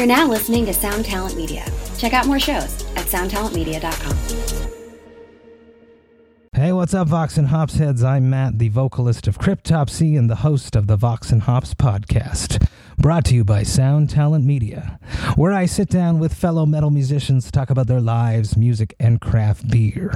You're now listening to Sound Talent Media. Check out more shows at soundtalentmedia.com. Hey, what's up, Vox and Hops heads? I'm Matt, the vocalist of Cryptopsy and the host of the Vox and Hops podcast, brought to you by Sound Talent Media, where I sit down with fellow metal musicians to talk about their lives, music, and craft beer.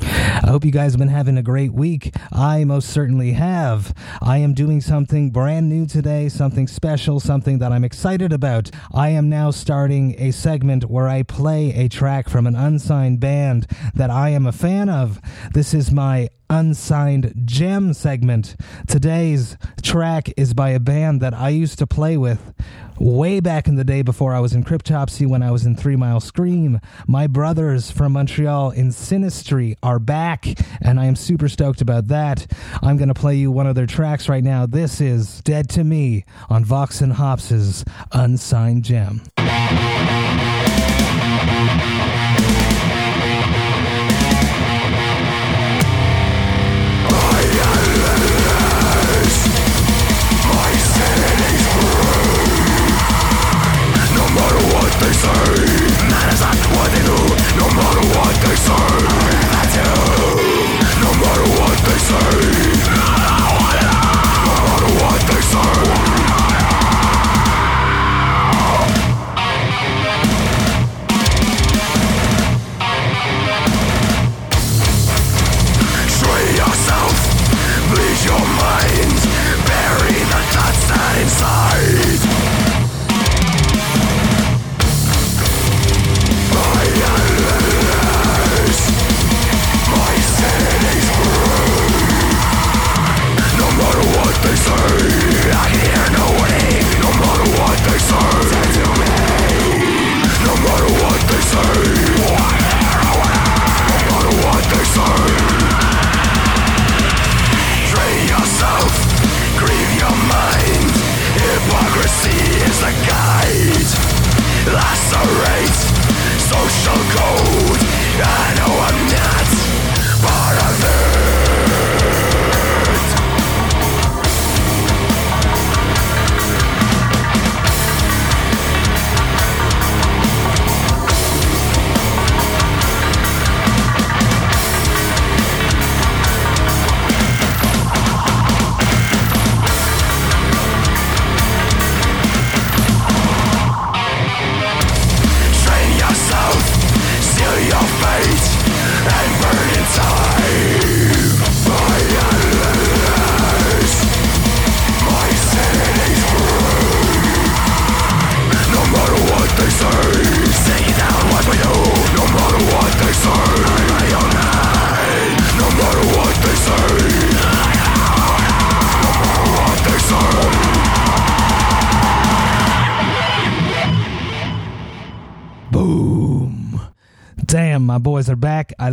I hope you guys have been having a great week. I most certainly have. I am doing something brand new today, something special, something that I'm excited about. I am now starting a segment where I play a track from an unsigned band that I am a fan of. This is my unsigned gem segment. Today's track is by a band that I used to play with way back in the day before I was in Cryptopsy when I was in Three Mile Scream. My brothers from Montreal in Sinistry are back, and I am super stoked about that. I'm going to play you one of their tracks right now. This is Dead to Me on Vox and Hops's Unsigned Gem.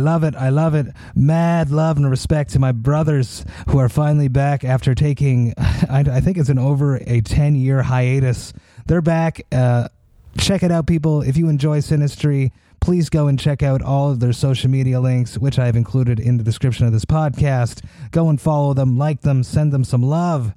Love it. I love it. Mad love and respect to my brothers who are finally back after taking, I, I think it's an over a 10 year hiatus. They're back. Uh, check it out, people. If you enjoy Sinistry, please go and check out all of their social media links, which I have included in the description of this podcast. Go and follow them, like them, send them some love.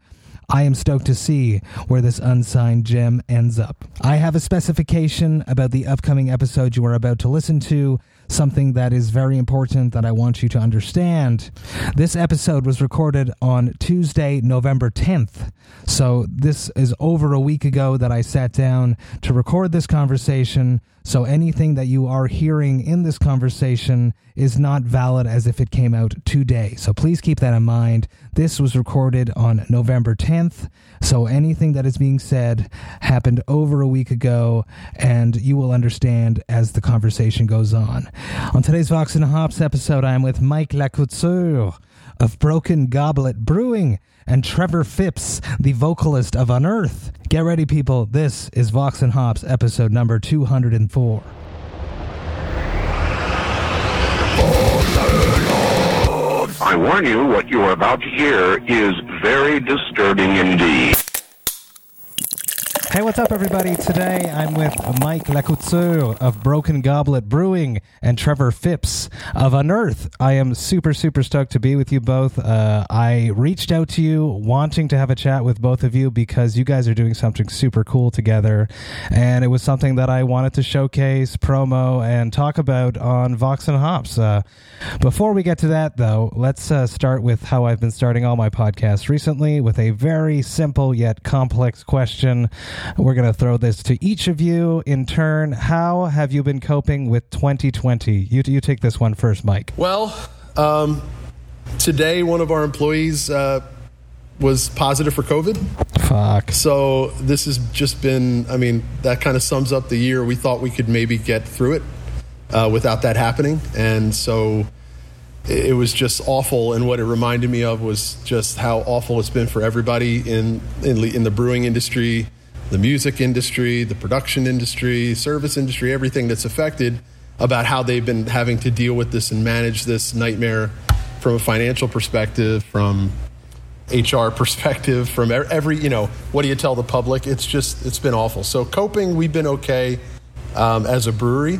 I am stoked to see where this unsigned gem ends up. I have a specification about the upcoming episode you are about to listen to, something that is very important that I want you to understand. This episode was recorded on Tuesday, November 10th. So, this is over a week ago that I sat down to record this conversation. So, anything that you are hearing in this conversation is not valid as if it came out today. So, please keep that in mind. This was recorded on November 10th. So, anything that is being said happened over a week ago, and you will understand as the conversation goes on. On today's Vox and Hops episode, I am with Mike Lacouture of Broken Goblet Brewing and Trevor Phipps, the vocalist of Unearth. Get ready, people. This is Vox and Hops episode number 204. I warn you, what you are about to hear is very disturbing indeed. Hey, what's up, everybody? Today I'm with Mike Lacouture of Broken Goblet Brewing and Trevor Phipps of Unearth. I am super, super stoked to be with you both. Uh, I reached out to you wanting to have a chat with both of you because you guys are doing something super cool together. And it was something that I wanted to showcase, promo, and talk about on Vox and Hops. Uh, before we get to that, though, let's uh, start with how I've been starting all my podcasts recently with a very simple yet complex question. We're going to throw this to each of you in turn. How have you been coping with 2020? You, you take this one first, Mike. Well, um, today one of our employees uh, was positive for COVID. Fuck. So this has just been, I mean, that kind of sums up the year. We thought we could maybe get through it uh, without that happening. And so it was just awful. And what it reminded me of was just how awful it's been for everybody in, in, in the brewing industry, the music industry, the production industry, service industry, everything that's affected about how they've been having to deal with this and manage this nightmare from a financial perspective, from HR perspective, from every, you know, what do you tell the public? It's just, it's been awful. So coping, we've been okay um, as a brewery.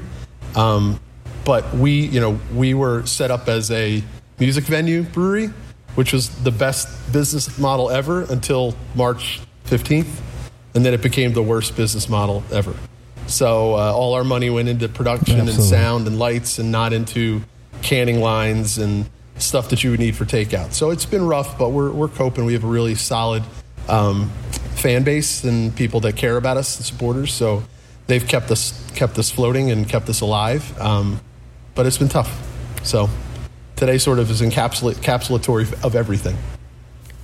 Um, but we, you know, we were set up as a music venue brewery, which was the best business model ever until March 15th. And then it became the worst business model ever. So uh, all our money went into production and sound and lights and not into canning lines and stuff that you would need for takeout. So it's been rough, but we're, we're coping. We have a really solid um, fan base and people that care about us, the supporters. So they've kept us kept us floating and kept us alive. Um, but it's been tough. So today sort of is encapsulate, encapsulatory of everything.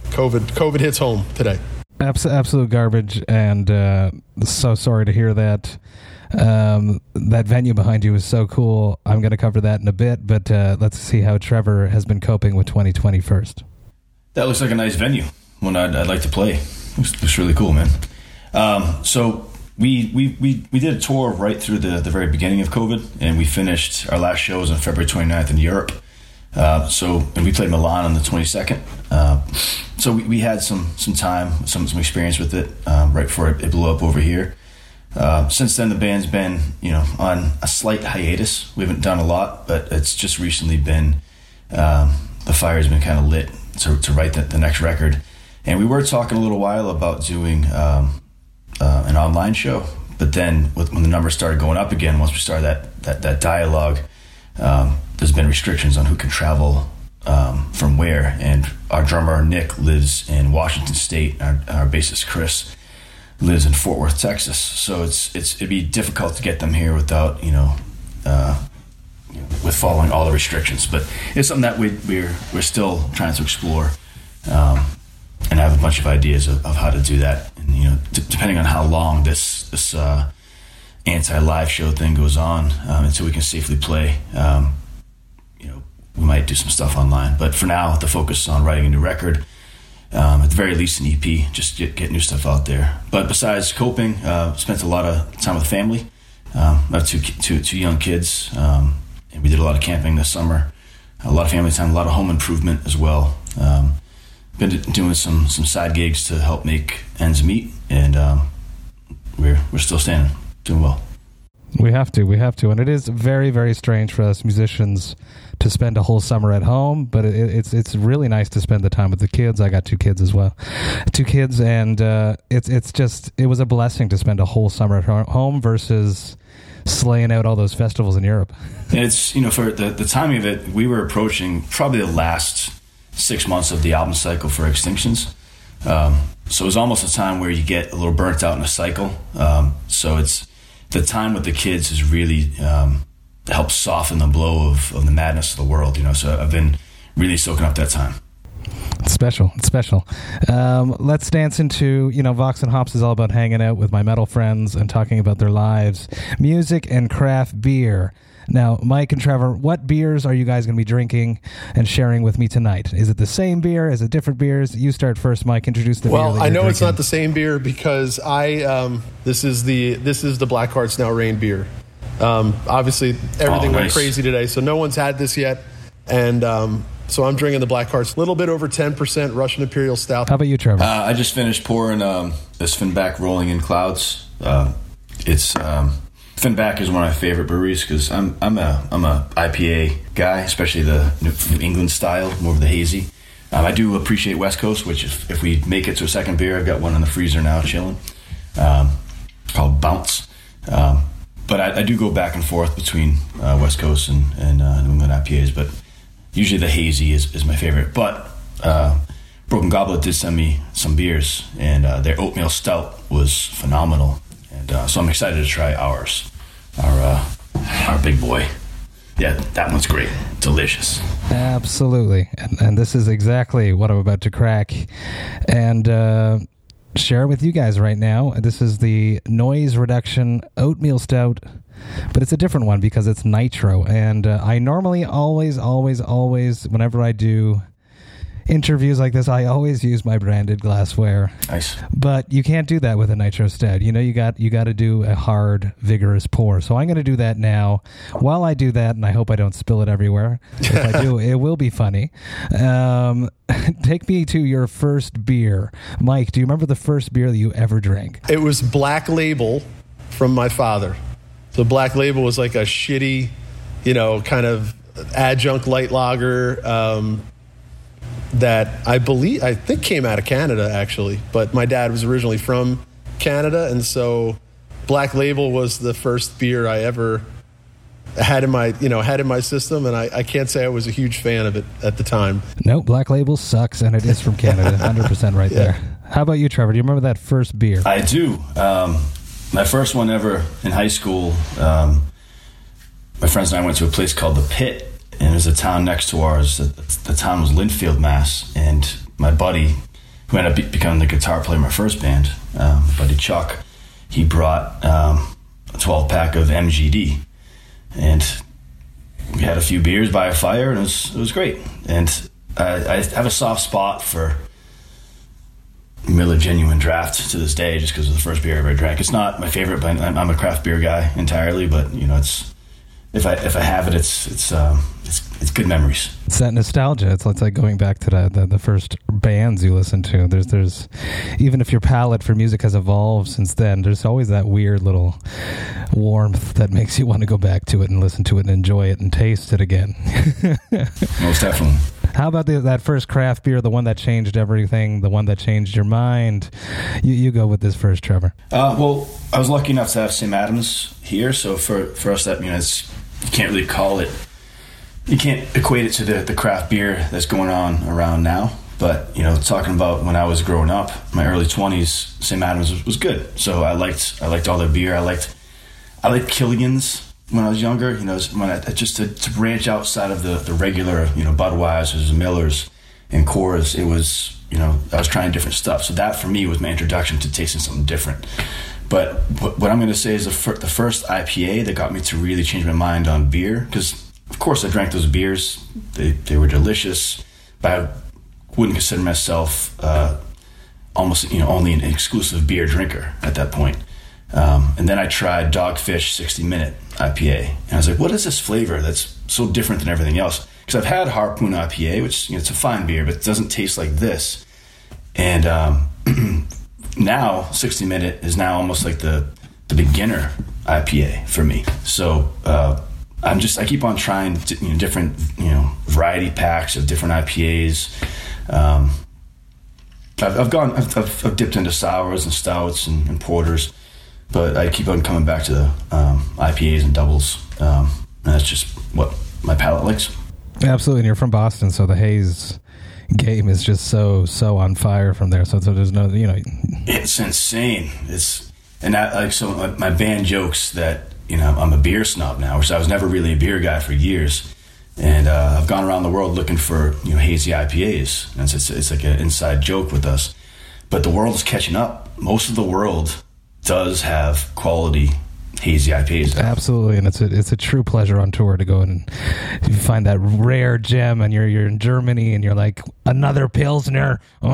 COVID COVID hits home today. Abs- absolute garbage, and uh, so sorry to hear that. Um, that venue behind you is so cool. I'm going to cover that in a bit, but uh, let's see how Trevor has been coping with 2020 first. That looks like a nice venue. One I'd, I'd like to play. Looks, really cool, man. Um, so we, we we we did a tour right through the, the very beginning of COVID, and we finished our last shows on February 29th in Europe. Uh, so and we played Milan on the 22nd. Uh, so we, we had some some time, some some experience with it um, right before it, it blew up over here. Uh, since then, the band's been you know on a slight hiatus. We haven't done a lot, but it's just recently been um, the fire's been kind of lit to, to write the, the next record. And we were talking a little while about doing um, uh, an online show, but then with, when the numbers started going up again, once we started that that, that dialogue, um, there's been restrictions on who can travel um, from where. And our drummer Nick lives in Washington State. Our, our bassist Chris lives in Fort Worth, Texas. So it's it's it'd be difficult to get them here without you know. Uh, with following all the restrictions, but it's something that we, we're we're still trying to explore, um, and I have a bunch of ideas of, of how to do that. And you know, d- depending on how long this this uh, anti-live show thing goes on, um, until we can safely play, um, we might do some stuff online. But for now, the focus is on writing a new record. Um, at the very least, an EP, just get, get new stuff out there. But besides coping, uh, spent a lot of time with family. Um, I have two, two, two young kids, um, and we did a lot of camping this summer. A lot of family time, a lot of home improvement as well. Um, been doing some some side gigs to help make ends meet, and um, we're we're still standing, doing well. We have to, we have to, and it is very, very strange for us musicians to spend a whole summer at home. But it, it's it's really nice to spend the time with the kids. I got two kids as well, two kids, and uh, it's it's just it was a blessing to spend a whole summer at home versus slaying out all those festivals in Europe. And it's you know for the the timing of it, we were approaching probably the last six months of the album cycle for Extinctions. Um, so it was almost a time where you get a little burnt out in a cycle. Um, so it's the time with the kids has really um, helped soften the blow of, of the madness of the world. You know, so I've been really soaking up that time. It's special. It's special. Um, let's dance into, you know, Vox and Hops is all about hanging out with my metal friends and talking about their lives, music, and craft beer. Now, Mike and Trevor, what beers are you guys going to be drinking and sharing with me tonight? Is it the same beer? Is it different beers? You start first, Mike. Introduce the beer. Well, I you're know it's not the same beer because I um, this is the this is the Black Hearts Now Reign beer. Um, obviously, everything Oh, went crazy today, so no one's had this yet, and um, so I'm drinking the Black Hearts. A little bit over ten percent Russian Imperial Stout. How about you, Trevor? Uh, I just finished pouring um, as Finback Rolling in Clouds. Uh, it's um, Finback is one of my favorite breweries because I'm I'm a I'm a IPA guy, especially the New England style, more of the hazy. Um, I do appreciate West Coast, which if, if we make it to a second beer, I've got one in the freezer now chilling, um, called Bounce. Um, but I, I, do go back and forth between uh, West Coast and, and uh, New England IPAs, but usually the hazy is, is my favorite. But uh, Broken Goblet did send me some beers, and uh, their oatmeal stout was phenomenal. And uh, so I'm excited to try ours, our uh, our big boy. Yeah, that one's great, delicious. Absolutely, and, and this is exactly what I'm about to crack, and uh, share with you guys right now. This is the noise reduction oatmeal stout but it's a different one because it's nitro. And uh, I normally always, always, always, whenever I do interviews like this, I always use my branded glassware. Nice. But you can't do that with a nitro stout. You know, you got you got to do a hard, vigorous pour. So I'm going to do that now. While I do that, and I hope I don't spill it everywhere. If I do, it will be funny. Um, take me to your first beer, Mike. Do you remember the first beer that you ever drank? It was Black Label from my father. So Black Label was like a shitty, you know, kind of adjunct light lager. Um, that I believe I think came out of Canada actually, but my dad was originally from Canada, and so Black Label was the first beer I ever had in my you know had in my system, and I, I can't say I was a huge fan of it at the time. No, Black Label sucks, and it is from Canada, hundred percent right yeah. there. How about you, Trevor? Do you remember that first beer? I do. Um, my first one ever in high school. Um, my friends and I went to a place called the Pit and there's a town next to ours. The, town was Lynnfield, Mass. And my buddy, who ended up becoming the guitar player in my first band, um, buddy Chuck, he brought um, a 12 pack of MGD, and we had a few beers by a fire, and it was it was great. And I, I have a soft spot for Miller Genuine Draft to this day, just because of the first beer I ever drank. It's not my favorite, but I'm a craft beer guy entirely. But you know, it's if I if I have it, it's it's um, it's, it's good memories. It's that nostalgia. It's, it's like going back to the, the, the first bands you listened to. There's there's even if your palette for music has evolved since then, there's always that weird little warmth that makes you want to go back to it and listen to it and enjoy it and taste it again. Most definitely. How about the, that first craft beer, the one that changed everything, the one that changed your mind? You, you go with this first, Trevor. Uh, well, I was lucky enough to have Sam Adams here, so for for us that know you can't really call it you can't equate it to the, the craft beer that's going on around now. But you know, talking about when I was growing up, my early twenties, Sam Adams was, was, good. So I liked I liked all their beer. I liked I liked Killian's when I was younger. You know, when I, just to, to branch outside of the, the regular you know Budweisers, Millers, and Coors, it was you know I was trying different stuff. So that for me was my introduction to tasting something different. But what I'm going to say is the, fir- the first IPA that got me to really change my mind on beer because of course, I drank those beers. They, they were delicious, but I wouldn't consider myself uh, almost you know only an exclusive beer drinker at that point. Um, and then I tried Dogfish 60 Minute IPA, and I was like, "What is this flavor that's so different than everything else?" Because I've had Harpoon IPA, which you know, it's a fine beer, but it doesn't taste like this. And um, now 60 Minute is now almost like the the beginner IPA for me. So uh, I'm just I keep on trying you know, different you know variety packs of different IPAs. Um, I've, I've, gone I've, I've, dipped into sours and stouts and, and, porters, but I keep on coming back to the um, IPAs and doubles, um, and that's just what my palate likes. Absolutely, and you're from Boston, so the haze game is just so so on fire from there. So, so there's no you know, it's insane. It's and that like so my, band jokes that you know, I'm a beer snob now, which I was never really a beer guy for years. And uh, I've gone around the world looking for you know hazy IPAs, and it's, it's like an inside joke with us. But the world is catching up. Most of the world does have quality hazy IPAs. Absolutely, and it's a it's a true pleasure on tour to go and find that rare gem, and you're you're in Germany, and you're like another pilsner, oh,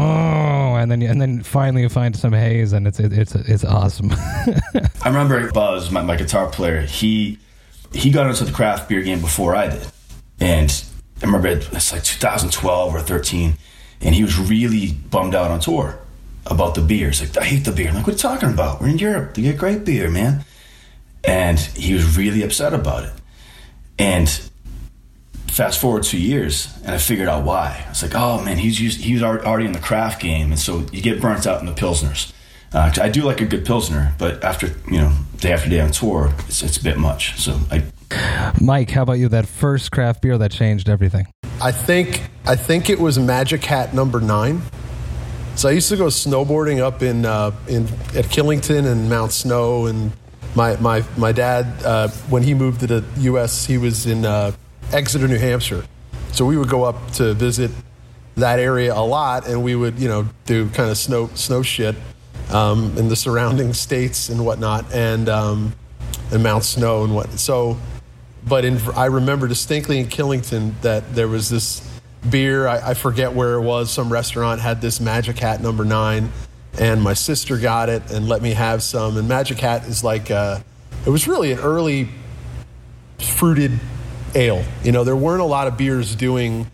and then and then finally you find some haze, and it's it, it's it's awesome. I remember Buzz, my, my guitar player. He he got into the craft beer game before I did, and I remember it's like 2012 or 13, and he was really bummed out on tour about the beers. Like, I hate the beer. I'm like, what are you talking about? We're in Europe. They get great beer, man. And he was really upset about it. And fast forward two years, and I figured out why. I was like, oh man, he's used, he was already in the craft game, and so you get burnt out in the pilsners. Uh, 'cause I do like a good pilsner, but after you know day after day on tour, it's, it's a bit much. So I Mike, how about you? That first craft beer that changed everything. I think I think it was Magic Hat number nine. So I used to go snowboarding up in uh, in at Killington and Mount Snow, and my my my dad uh, when he moved to the U.S. he was in uh, Exeter, New Hampshire. So we would go up to visit that area a lot, and we would you know do kind of snow snow shit um, in the surrounding states and whatnot, and um, and Mount Snow and what. So but in, I remember distinctly in Killington that there was this beer. I, I forget where it was. Some restaurant had this Magic Hat number nine, and my sister got it and let me have some. And Magic Hat is like, uh, it was really an early fruited ale. You know, there weren't a lot of beers doing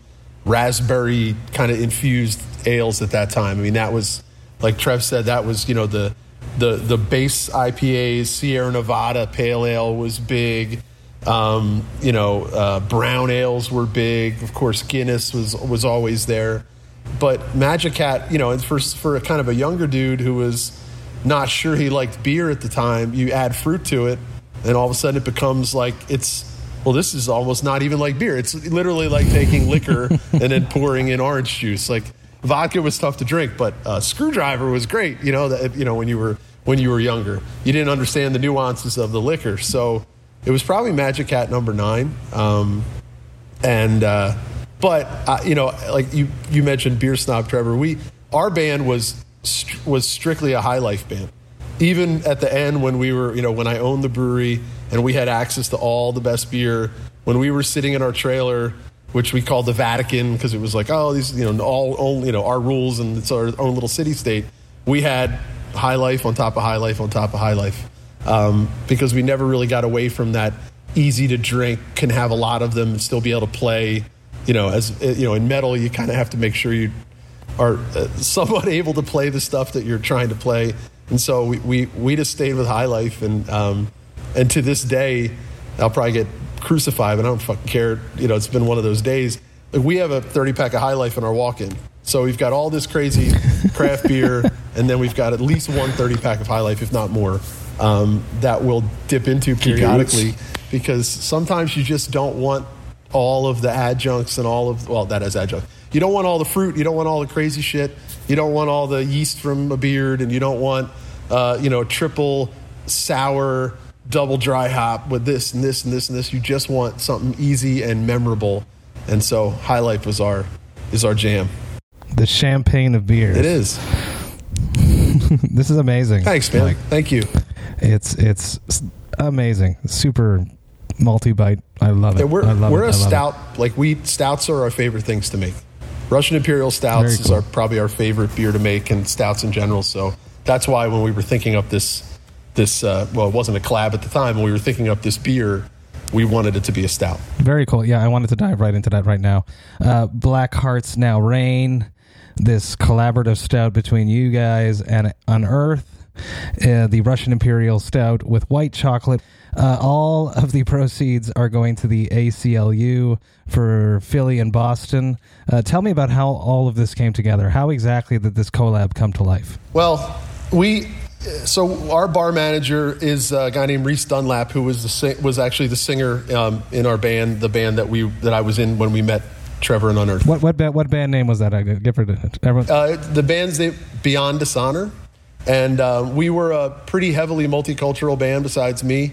raspberry kind of infused ales at that time. I mean, that was like Trev said, that was you know the the the base IPAs, Sierra Nevada Pale Ale was big. Um, you know, uh, brown ales were big. Of course, Guinness was was always there. But Magic Hat, you know, for for a kind of a younger dude who was not sure he liked beer at the time, you add fruit to it, and all of a sudden it becomes like it's well, this is almost not even like beer. It's literally like taking liquor and then pouring in orange juice. Like vodka was tough to drink, but uh, screwdriver was great. You know that you know when you were when you were younger, you didn't understand the nuances of the liquor, so it was probably Magic Hat number nine. Um, and uh, but uh, you know, like you you mentioned beer snob Trevor, we our band was was strictly a high life band. Even at the end when we were, you know, when I owned the brewery and we had access to all the best beer, when we were sitting in our trailer, which we called the Vatican because it was like, oh, these, you know, all, all you know, our rules and it's our own little city state. We had high life on top of high life on top of high life um, because we never really got away from that easy to drink, can have a lot of them and still be able to play. You know, as you know, in metal, you kind of have to make sure you are uh, somewhat able to play the stuff that you're trying to play. And so we, we, we just stayed with High Life. And, um, and to this day, I'll probably get crucified, but I don't fucking care. You know, it's been one of those days. Like we have a 30 pack of High Life in our walk in. So we've got all this crazy craft beer, and then we've got at least one 30 pack of High Life, if not more, um, that we'll dip into periodically because sometimes you just don't want all of the adjuncts and all of well that is adjunct you don't want all the fruit you don't want all the crazy shit you don't want all the yeast from a beard and you don't want uh, you know triple sour double dry hop with this and this and this and this you just want something easy and memorable and so high life was our is our jam The champagne of beers. it is This is amazing. thanks man Mike. thank you It's it's amazing. Super multi bite. I love it. We're I love we're it. a love it. stout. Like we stouts are our favorite things to make. Russian Imperial stouts Very is our probably our favorite beer to make, and stouts in general. So that's why when we were thinking up this this uh, well, it wasn't a collab at the time. When we were thinking up this beer, we wanted it to be a stout. Very cool. Yeah, I wanted to dive right into that right now. Uh, Black Hearts Now Reign, this collaborative stout between you guys and Unearth, uh, the Russian Imperial Stout with white chocolate. Uh, all of the proceeds are going to the ACLU for Philly and Boston. Uh, tell me about how all of this came together. How exactly did this collab come to life? Well, we so our bar manager is a guy named Reese Dunlap, who was the sing, was actually the singer um, in our band, the band that we that I was in when we met Trevor and Unearthed. What what ba- what band name was that? I give her to everyone. Uh, the band's name Beyond Dishonor, and uh, we were a pretty heavily multicultural band besides me.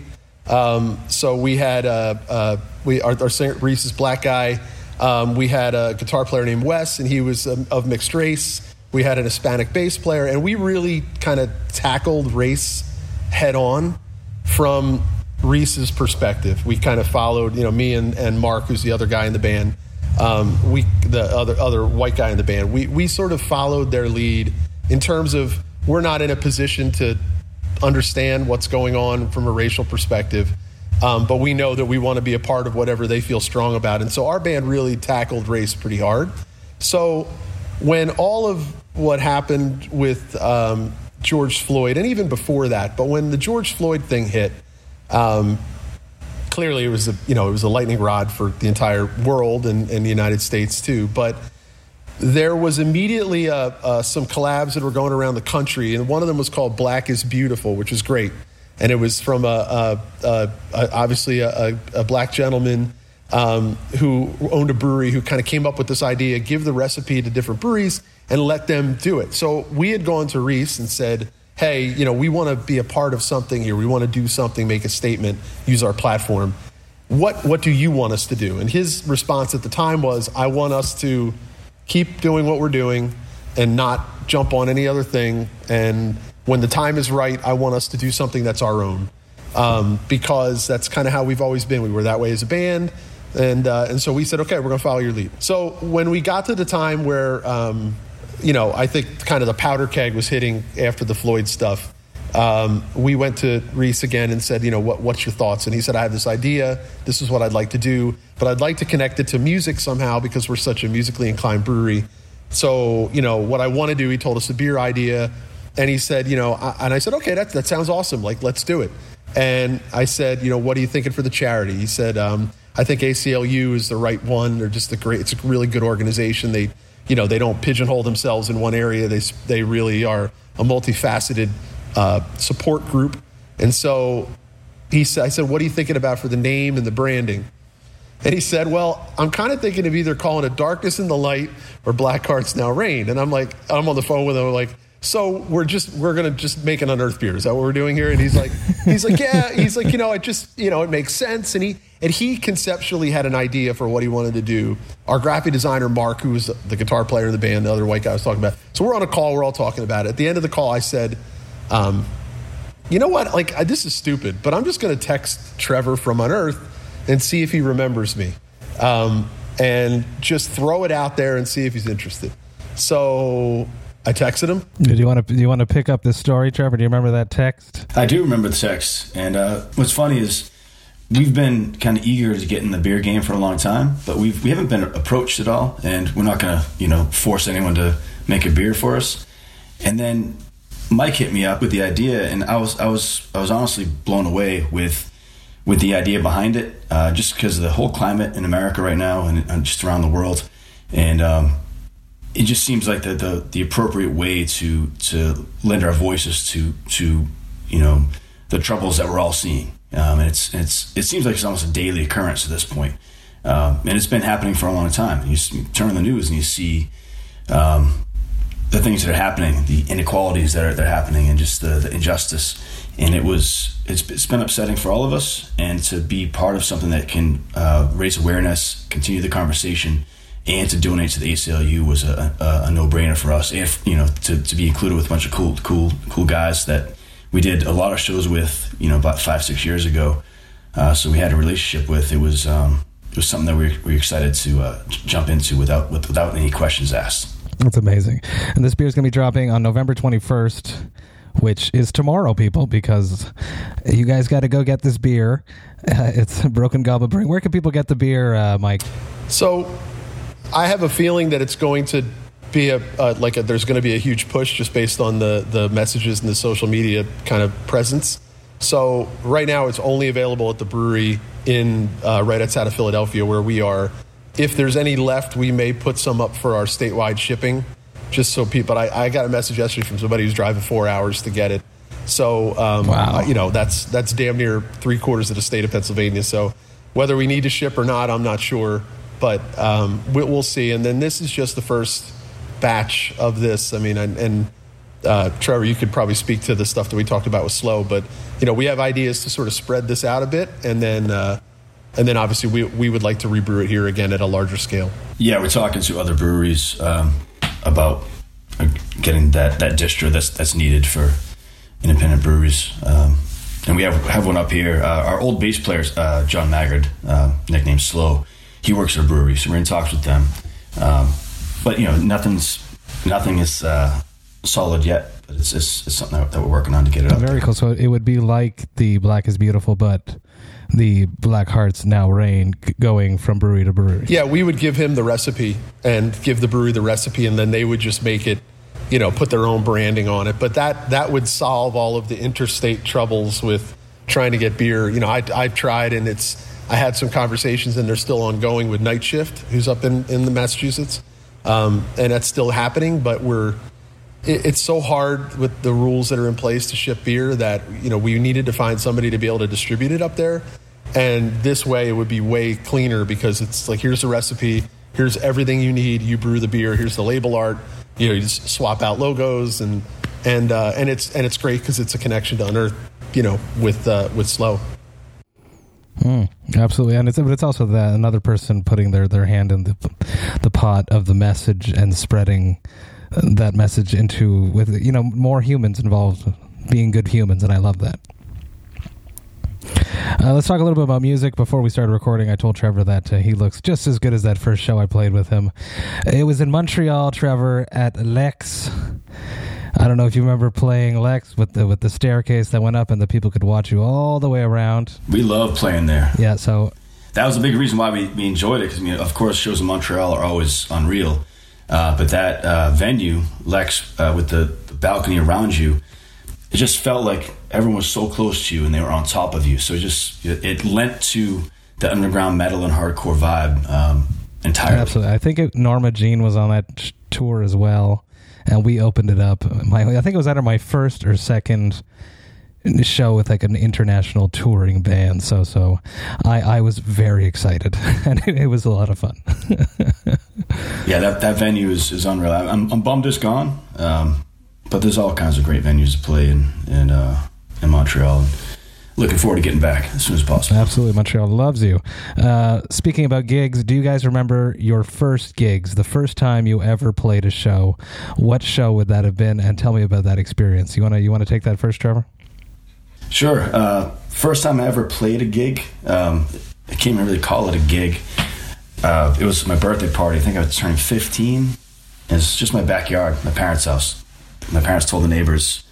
Um, so we had uh, uh, we our, our singer Reese is black guy. Um, we had a guitar player named Wes, and he was um, of mixed race. We had an Hispanic bass player, and we really kind of tackled race head on from Reese's perspective. We kind of followed, you know, me and, and Mark, who's the other guy in the band. Um, we the other other white guy in the band. We we sort of followed their lead in terms of we're not in a position to understand what's going on from a racial perspective. Um, but we know that we want to be a part of whatever they feel strong about. And so our band really tackled race pretty hard. So when all of what happened with um, George Floyd, and even before that. But when the George Floyd thing hit, um, clearly it was a you know it was a lightning rod for the entire world and, and the United States too. But there was immediately uh, uh, some collabs that were going around the country, and one of them was called "Black is Beautiful," which was great, and it was from a, a, a, a obviously a, a black gentleman um, who owned a brewery who kind of came up with this idea: give the recipe to different breweries and let them do it. So we had gone to Reese and said, "Hey, you know, we want to be a part of something here. We want to do something, make a statement, use our platform. What what do you want us to do?" And his response at the time was, "I want us to." Keep doing what we're doing and not jump on any other thing. And when the time is right, I want us to do something that's our own. Um, because that's kind of how we've always been. We were that way as a band. And, uh, and so we said, okay, we're going to follow your lead. So when we got to the time where, um, you know, I think kind of the powder keg was hitting after the Floyd stuff, um, we went to Reese again and said, you know, what, what's your thoughts? And he said, I have this idea. This is what I'd like to do, but I'd like to connect it to music somehow because we're such a musically inclined brewery. So, you know, what I want to do, he told us a beer idea. And he said, you know, I, and I said, okay, that, that sounds awesome. Like, let's do it. And I said, you know, what are you thinking for the charity? He said, um, I think ACLU is the right one. They're just a great, it's a really good organization. They, you know, they don't pigeonhole themselves in one area. They, they really are a multifaceted uh, support group. And so he said, I said, what are you thinking about for the name and the branding? And he said, well, I'm kind of thinking of either calling it Darkness in the Light or Black Hearts Now Reign. And I'm like, I'm on the phone with him, like, so we're just we're gonna just make an unearth beer. Is that what we're doing here? And he's like, he's like, yeah. He's like, you know, it just you know it makes sense. And he and he conceptually had an idea for what he wanted to do. Our graphic designer Mark, who was the guitar player in the band, the other white guy I was talking about. So we're on a call. We're all talking about it. At the end of the call, I said, um, you know what? Like I, this is stupid, but I'm just going to text Trevor from Unearth and see if he remembers me, um, and just throw it out there and see if he's interested. So I texted him. Do you want to? Do you want to pick up this story, Trevor? Do you remember that text? I do remember the text, and uh, what's funny is we've been kind of eager to get in the beer game for a long time, but we've we haven't been approached at all, and we're not going to you know force anyone to make a beer for us. And then Mike hit me up with the idea, and I was I was I was honestly blown away with with the idea behind it, uh, just because of the whole climate in America right now and, and just around the world, and um, it just seems like the, the the appropriate way to to lend our voices to to you know the troubles that we're all seeing, um, and it's it's it seems like it's almost a daily occurrence at this point, um, and it's been happening for a long time. You, turn on the news and you see. Um, the things that are happening, the inequalities that are, that are happening, and just the, the injustice. And it was it's, it's been upsetting for all of us, and to be part of something that can uh, raise awareness, continue the conversation, and to donate to the ACLU was a, a, a no brainer for us. If you know to, to be included with a bunch of cool cool cool guys that we did a lot of shows with, you know, about five six years ago. Uh, so we had a relationship with. It was um, it was something that we were, we were excited to uh, jump into without with, without any questions asked. That's amazing. And this beer is going to be dropping on November 21st, which is tomorrow, people, because you guys got to go get this beer. Uh, it's Broken Goblet Brewing. Where can people get the beer, uh, Mike? So I have a feeling that it's going to be a uh, like a, there's going to be a huge push just based on the the messages and the social media kind of presence. So right now it's only available at the brewery in uh, right outside of Philadelphia where we are. If there's any left, we may put some up for our statewide shipping, just so people. I, I got a message yesterday from somebody who's driving four hours to get it. So um, Wow. you know that's that's damn near three quarters of the state of Pennsylvania. So whether we need to ship or not, I'm not sure, but um, we, we'll see. And then this is just the first batch of this. I mean, and, and uh, Trevor, you could probably speak to the stuff that we talked about with Slow, but you know we have ideas to sort of spread this out a bit, and then uh, and then obviously we we would like to rebrew it here again at a larger scale. Yeah, we're talking to other breweries um, about uh, getting that, that distro that's that's needed for independent breweries. Um, and we have have one up here. Uh, our old bass player, uh, John Maggard, uh, nicknamed Slow, he works at a brewery, so we're in talks with them. Um, but you know, nothing's nothing is uh, solid yet. But it's, it's, it's something that, that we're working on to get it up. Very there. cool. So it would be like the Black is Beautiful, but the Black Hearts Now Reign going from brewery to brewery. Yeah, we would give him the recipe and give the brewery the recipe, and then they would just make it you know, put their own branding on it. But that that would solve all of the interstate troubles with trying to get beer. You know, I, I've tried, and it's I had some conversations, and they're still ongoing with Night Shift, who's up in in the Massachusetts, um, and that's still happening. But we're it's so hard with the rules that are in place to ship beer that you know we needed to find somebody to be able to distribute it up there, and this way it would be way cleaner because it's like here's the recipe, here's everything you need, you brew the beer, here's the label art, you know, you just swap out logos and and uh, and it's and it's great because it's a connection to Unearth, you know, with uh, with Slow. Absolutely, and it's but it's also that another person putting their their hand in the the pot of the message and spreading that message into with you know more humans involved, being good humans, and I love that. Uh, let's talk a little bit about music. Before we started recording, I told Trevor that uh, he looks just as good as that first show I played with him. It was in Montreal, Trevor, at Lex. I don't know if you remember playing Lex with the with the staircase that went up and the people could watch you all the way around. We love playing there. Yeah, so That was a big reason why we, we enjoyed it because, I mean, of course, shows in Montreal are always unreal. Uh, but that uh, venue, Lex, uh, with the, the balcony around you, it just felt like everyone was so close to you and they were on top of you. So it just it, it lent to the underground metal and hardcore vibe um, entirely. Absolutely. I think it, Norma Jean was on that tour as well, and we opened it up. My, I think it was either my first or second show with like an international touring band. So, so I, I was very excited, and it, it was a lot of fun. Yeah, that, that venue is, is unreal. I'm, I'm bummed it's gone, um, but there's all kinds of great venues to play in in, uh, in Montreal. Looking forward to getting back as soon as possible. Absolutely, Montreal loves you. Uh, speaking about gigs, do you guys remember your first gigs? The first time you ever played a show? What show would that have been? And tell me about that experience. You wanna you wanna take that first, Trevor? Sure. Uh, first time I ever played a gig, um, I can't even really call it a gig. Uh, it was my birthday party. I think I was turning 15. It's just my backyard, my parents' house. My parents told the neighbors,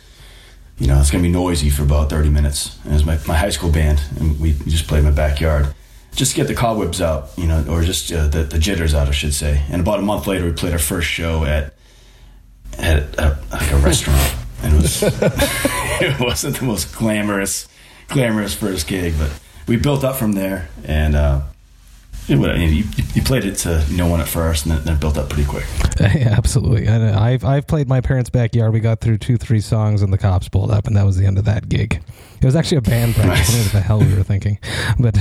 you know, it's going to be noisy for about 30 minutes. And it was my, my high school band, and we, just played in my backyard. Just to get the cobwebs out, you know, or just uh, the, the jitters out, I should say. And about a month later, we played our first show at at a, like a restaurant, it was it wasn't the most glamorous glamorous first gig, but we built up from there, and uh, it, would- you, you played it to no one at first, and then, then built up pretty quick. Yeah, absolutely. And I've I've played my parents' backyard. We got through two, three songs, and the cops pulled up, and that was the end of that gig. It was actually a band practice. I don't know what the hell we were thinking, but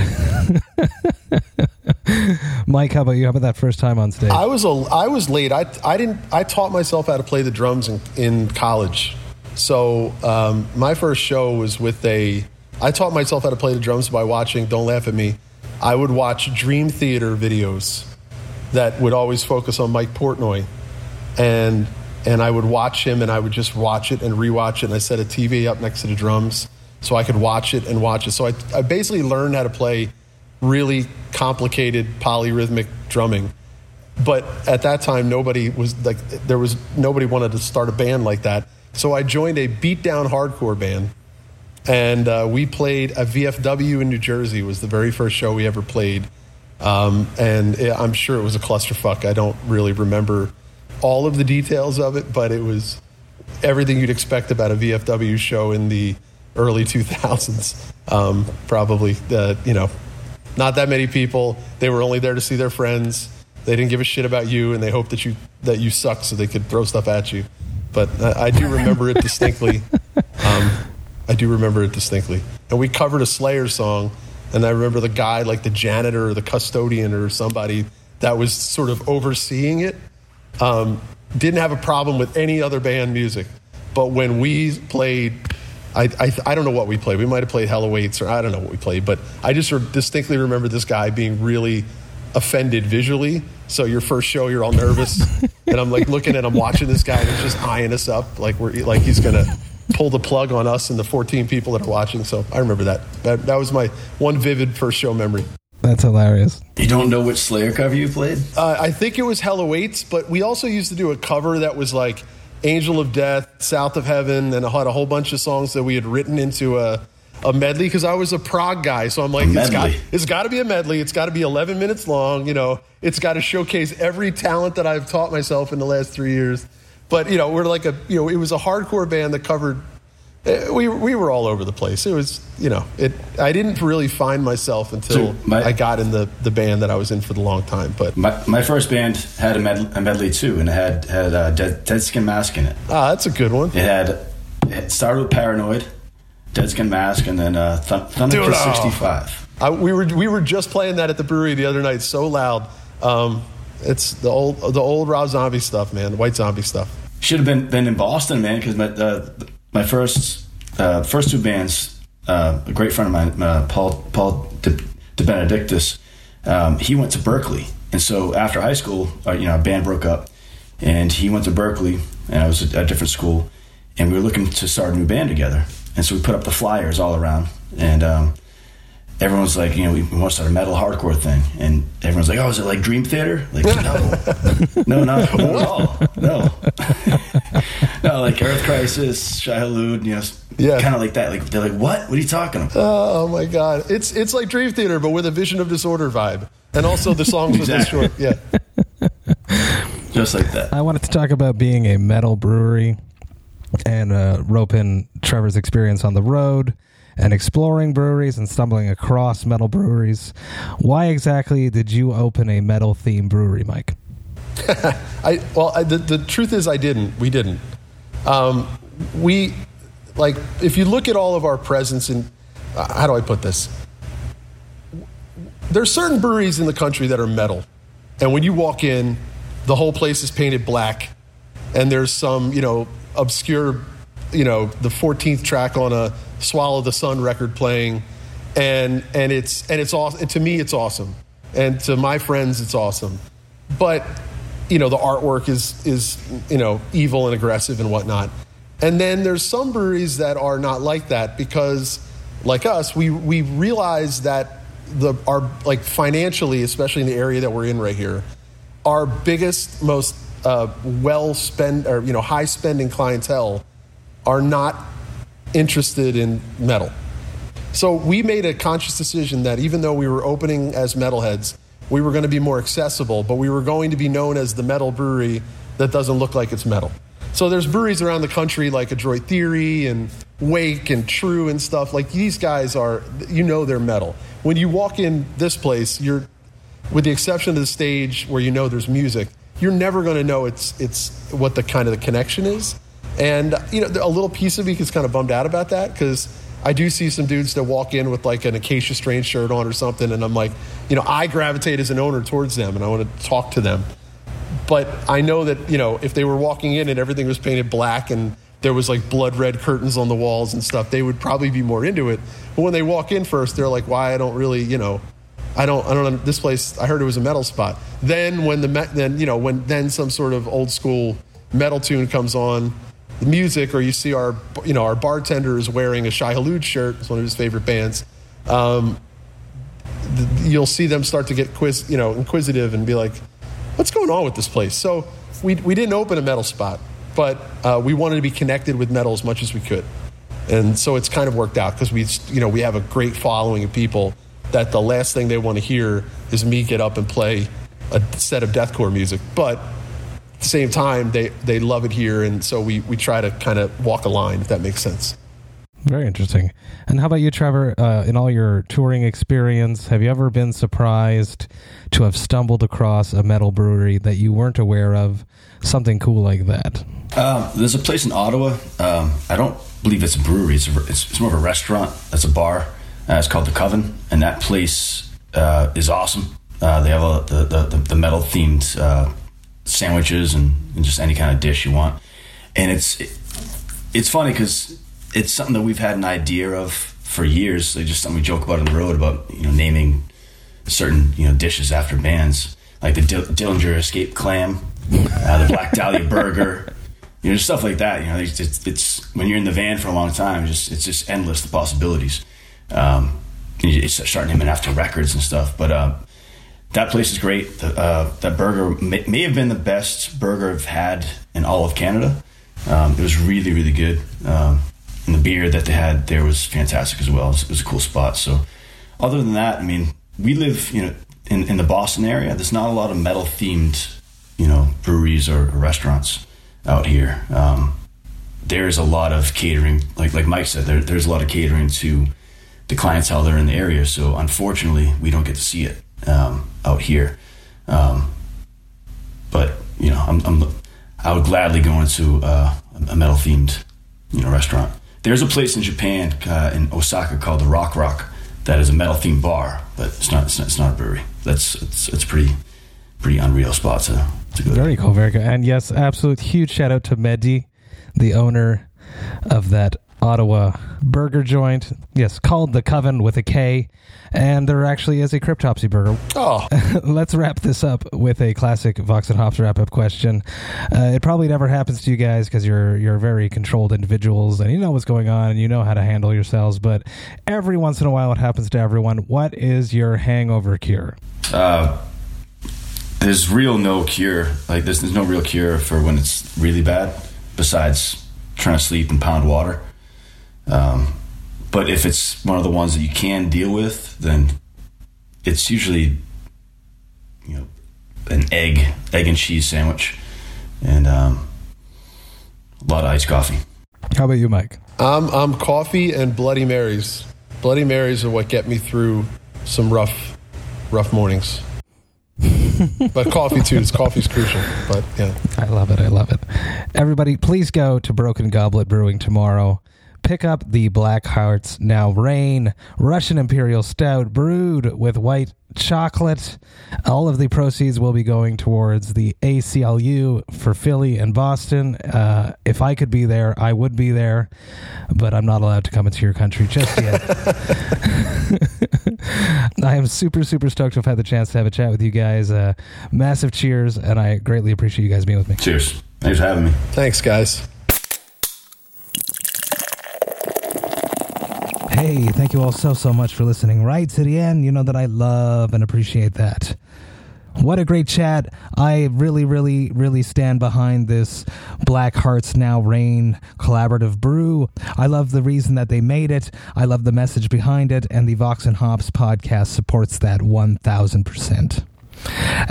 Mike, how about you? How about that first time on stage? I was a, I was late. I, I didn't. I taught myself how to play the drums in, in college. So um, my first show was with a. I taught myself how to play the drums by watching. Don't laugh at me. I would watch Dream Theater videos that would always focus on Mike Portnoy, and and I would watch him, and I would just watch it and rewatch it. And I set a TV up next to the drums so I could watch it and watch it. So I, I basically learned how to play really complicated polyrhythmic drumming but at that time nobody was like there was nobody wanted to start a band like that so i joined a beatdown hardcore band and uh, we played a vfw in new jersey was the very first show we ever played um, and it, i'm sure it was a clusterfuck i don't really remember all of the details of it but it was everything you'd expect about a vfw show in the early 2000s um, probably uh, you know not that many people. They were only there to see their friends. They didn't give a shit about you, and they hoped that you that you sucked so they could throw stuff at you. But I, do remember it distinctly. Um, I do remember it distinctly. And we covered a Slayer song, and I remember the guy, like the janitor or the custodian or somebody that was sort of overseeing it, um, didn't have a problem with any other band music. But when we played I, I, I don't know what we played. We might have played Hell Awaits or I don't know what we played, but I just distinctly remember this guy being really offended visually. So your first show, you're all nervous, and I'm like looking at him, watching this guy, and he's just eyeing us up, like we're like he's gonna pull the plug on us and the 14 people that are watching. So I remember that. That, that was my one vivid first show memory. That's hilarious. You don't know which Slayer cover you played? Uh, I think it was Hell Awaits, but we also used to do a cover that was like Angel of Death, South of Heaven, and I had a whole bunch of songs that we had written into a, a medley because I was a prog guy. So I'm like, it's got, it's got to be a medley. It's got to be 11 minutes long. You know, it's got to showcase every talent that I've taught myself in the last three years. but you know, we're like a you know, it was a hardcore band that covered. eh, We we were all over the place. It was you know, it. I didn't really find myself until So my- I got in the the band that I was in for the long time. But My, my first band had a, med- a medley too, and it had had uh, Dead, Dead Skin Mask in it. ah, that's a good one. It had it started with Paranoid, Dead Skin Mask, and then uh, Th- Thunder Dude, Kiss oh. 65. I, we were we were just playing that at the brewery the other night. So loud. Um, it's the old the old Rob Zombie stuff, man. The White Zombie stuff. Should have been been in Boston, man, because my uh, my first uh, first two bands, uh, a great friend of mine, uh, Paul Paul De, De Benedictus, um, he went to Berklee, and so after high school, uh, you know, our band broke up, and he went to Berklee, and I was at a different school, and we were looking to start a new band together, and so we put up the flyers all around, and. Um, Everyone's like, you know, we want to start a metal hardcore thing, and everyone's like, "Oh, is it like Dream Theater?" Like, no, no, no, not at all. No, no, like Earth Crisis, Shai Hulud, you know, Yeah. kind of like that. Like they're like, "What? What are you talking about?" Oh my god, it's it's like Dream Theater, but with a Vision of Disorder vibe, and also the songs with the Exactly. short. Yeah, Just like that. I wanted to talk about being a metal brewery and uh, rope in Trevor's experience on the road and exploring breweries and stumbling across metal breweries. Why exactly did you open a metal themed brewery, Mike? I well, I, the the truth is, I didn't. We didn't. Um, we like if you look at all of our presence in uh, how do I put this? There are certain breweries in the country that are metal, and when you walk in, the whole place is painted black, and there's some you know obscure, you know, the 14th track on a Swallow the Sun record playing, and and it's and it's awesome. And To me, it's awesome, and to my friends, it's awesome, but you know the artwork is is you know evil and aggressive and whatnot. And then there's some breweries that are not like that because, like us, we we realize that the our like financially, especially in the area that we're in right here, our biggest, most uh, well spend or you know high spending clientele are not interested in metal. So we made a conscious decision that even though we were opening as metalheads, we were going to be more accessible, but we were going to be known as the metal brewery that doesn't look like it's metal. So there's breweries around the country like Adroit Theory and Wake and True and stuff. Like these guys are, you know, they're metal. When you walk in this place, you're, with the exception of the stage where you know there's music, you're never going to know it's it's what the kind of the connection is. And you know, a little piece of me is kind of bummed out about that because I do see some dudes that walk in with like an Acacia Strain shirt on or something, and I'm like, you know, I gravitate as an owner towards them, and I want to talk to them. But I know that you know, if they were walking in and everything was painted black and there was like blood red curtains on the walls and stuff, they would probably be more into it. But when they walk in first, they're like, "Why? I don't really, you know." I don't. I don't. know. This place. I heard it was a metal spot. Then when the then you know when then some sort of old school metal tune comes on, the music, or you see our you know our bartender is wearing a Shai Hulud shirt. It's one of his favorite bands. Um, you'll see them start to get quiz, you know, inquisitive and be like, "What's going on with this place?" So we we didn't open a metal spot, but uh, we wanted to be connected with metal as much as we could, and so it's kind of worked out because we you know we have a great following of people that the last thing they want to hear is me get up and play a set of deathcore music, but at the same time they they love it here, and so we we try to kind of walk a line if that makes sense. Very interesting. And how about you, Trevor? Uh, in all your touring experience, have you ever been surprised to have stumbled across a metal brewery that you weren't aware of? Something cool like that. Um, there's a place in Ottawa. Um, I don't believe it's a brewery. It's, a, it's, it's more of a restaurant. It's a bar. Uh, it's called the Koven, and that place uh, is awesome. Uh, they have the, the the metal themed uh, sandwiches and, and just any kind of dish you want. And it's it, it's funny because it's something that we've had an idea of for years. Like just something we joke about on the road about you know naming certain you know dishes after bands, like the Dill- Dillinger Escape Clam, uh, the Black Dahlia Burger, you know stuff like that. You know, it's, it's, it's when you're in the van for a long time, just it's just endless the possibilities. Um, starting naming after records and stuff, but. Uh, that place is great. The, uh, that burger may, may have been the best burger I've had in all of Canada. Um, it was really, really good. Um, and the beer that they had there was fantastic as well. It was, it was a cool spot. So, other than that, I mean, we live, you know, in, in the Boston area. There's not a lot of metal themed, you know, breweries or, or restaurants. out here. Um, there's a lot of catering, like like Mike said, there, there's a lot of catering to the clientele that are in the area. So unfortunately, we don't get to see it um, out here. Um, but you know, I'm, I'm I would gladly go into uh, a metal themed you know restaurant. There's a place in Japan uh, in Osaka called the Rock Rock that is a metal themed bar, but it's not it's not, it's not a brewery. That's it's it's pretty pretty unreal spot to, to go. Very cool, very good. And yes, absolute huge shout out to Mehdi, the owner of that Ottawa burger joint. Yes, called the Koven with a K. And there actually is a Cryptopsy burger. Oh, Let's wrap this up with a classic Vox and Hops wrap up question. Uh, it probably never happens to you guys because you're you're very controlled individuals and you know what's going on and you know how to handle yourselves. But every once in a while, it happens to everyone. What is your hangover cure? Uh, there's real no cure. Like there's, there's no real cure for when it's really bad, besides trying to sleep and pound water. Um, but if it's one of the ones that you can deal with, then it's usually you know an egg, egg and cheese sandwich, and um, a lot of iced coffee. How about you, Mike? I'm I'm coffee and Bloody Marys. Bloody Marys are what get me through some rough, rough mornings. but coffee too. It's coffee's crucial. But yeah, I love it. I love it. Everybody, please go to Broken Goblet Brewing tomorrow. Pick up the Black Hearts Now Reign Russian Imperial Stout brewed with white chocolate. All of the proceeds will be going towards the ACLU for Philly and Boston. Uh, if I could be there, I would be there, but I'm not allowed to come into your country just yet. I am super, super stoked to have had the chance to have a chat with you guys. Uh, massive cheers, and I greatly appreciate you guys being with me. Cheers. Thanks for having me. thanks guys. Hey, thank you all so, so much for listening right to the end. You know that I love and appreciate that. What a great chat. I really, really, really stand behind this Black Hearts Now Reign collaborative brew. I love the reason that they made it. I love the message behind it, and the Vox and Hops podcast supports that 1000%.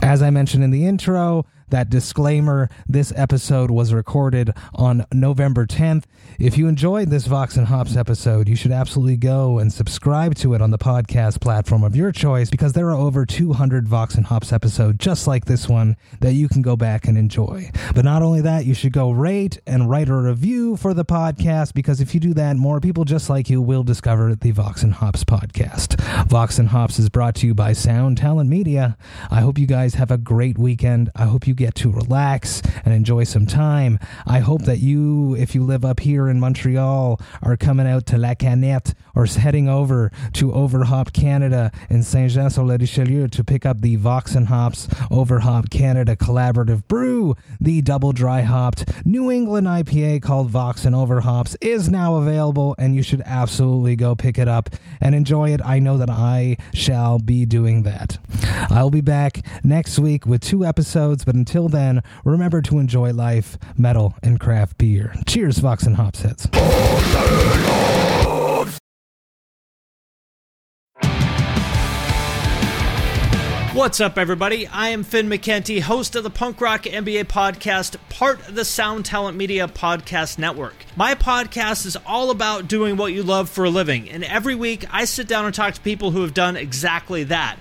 As I mentioned in the intro, that disclaimer this episode was recorded on November 10th. If you enjoyed this Vox and Hops episode, you should absolutely go and subscribe to it on the podcast platform of your choice because there are over 200 Vox and Hops episodes just like this one that you can go back and enjoy. But not only that, you should go rate and write a review for the podcast because if you do that, more people just like you will discover the Vox and Hops podcast. Vox and Hops is brought to you by Sound Talent Media. I hope you guys have a great weekend. I hope you get to relax and enjoy some time. I hope that you, if you live up here in Montreal, are coming out to La Canette or heading over to Overhop Canada in Saint Jean sur le Richelieu to pick up the Vox and Hops Overhop Canada collaborative brew. The double dry hopped New England IPA called Vox and Overhops is now available, and you should absolutely go pick it up and enjoy it. I know that I shall be doing that. I'll be back next week with two episodes, but until then, remember to enjoy life, metal, and craft beer. Cheers, Vox and Hops heads. What's up, everybody? I am Finn McKenty, host of the Punk Rock MBA podcast, part of the Sound Talent Media Podcast Network. My podcast is all about doing what you love for a living, and every week I sit down and talk to people who have done exactly that.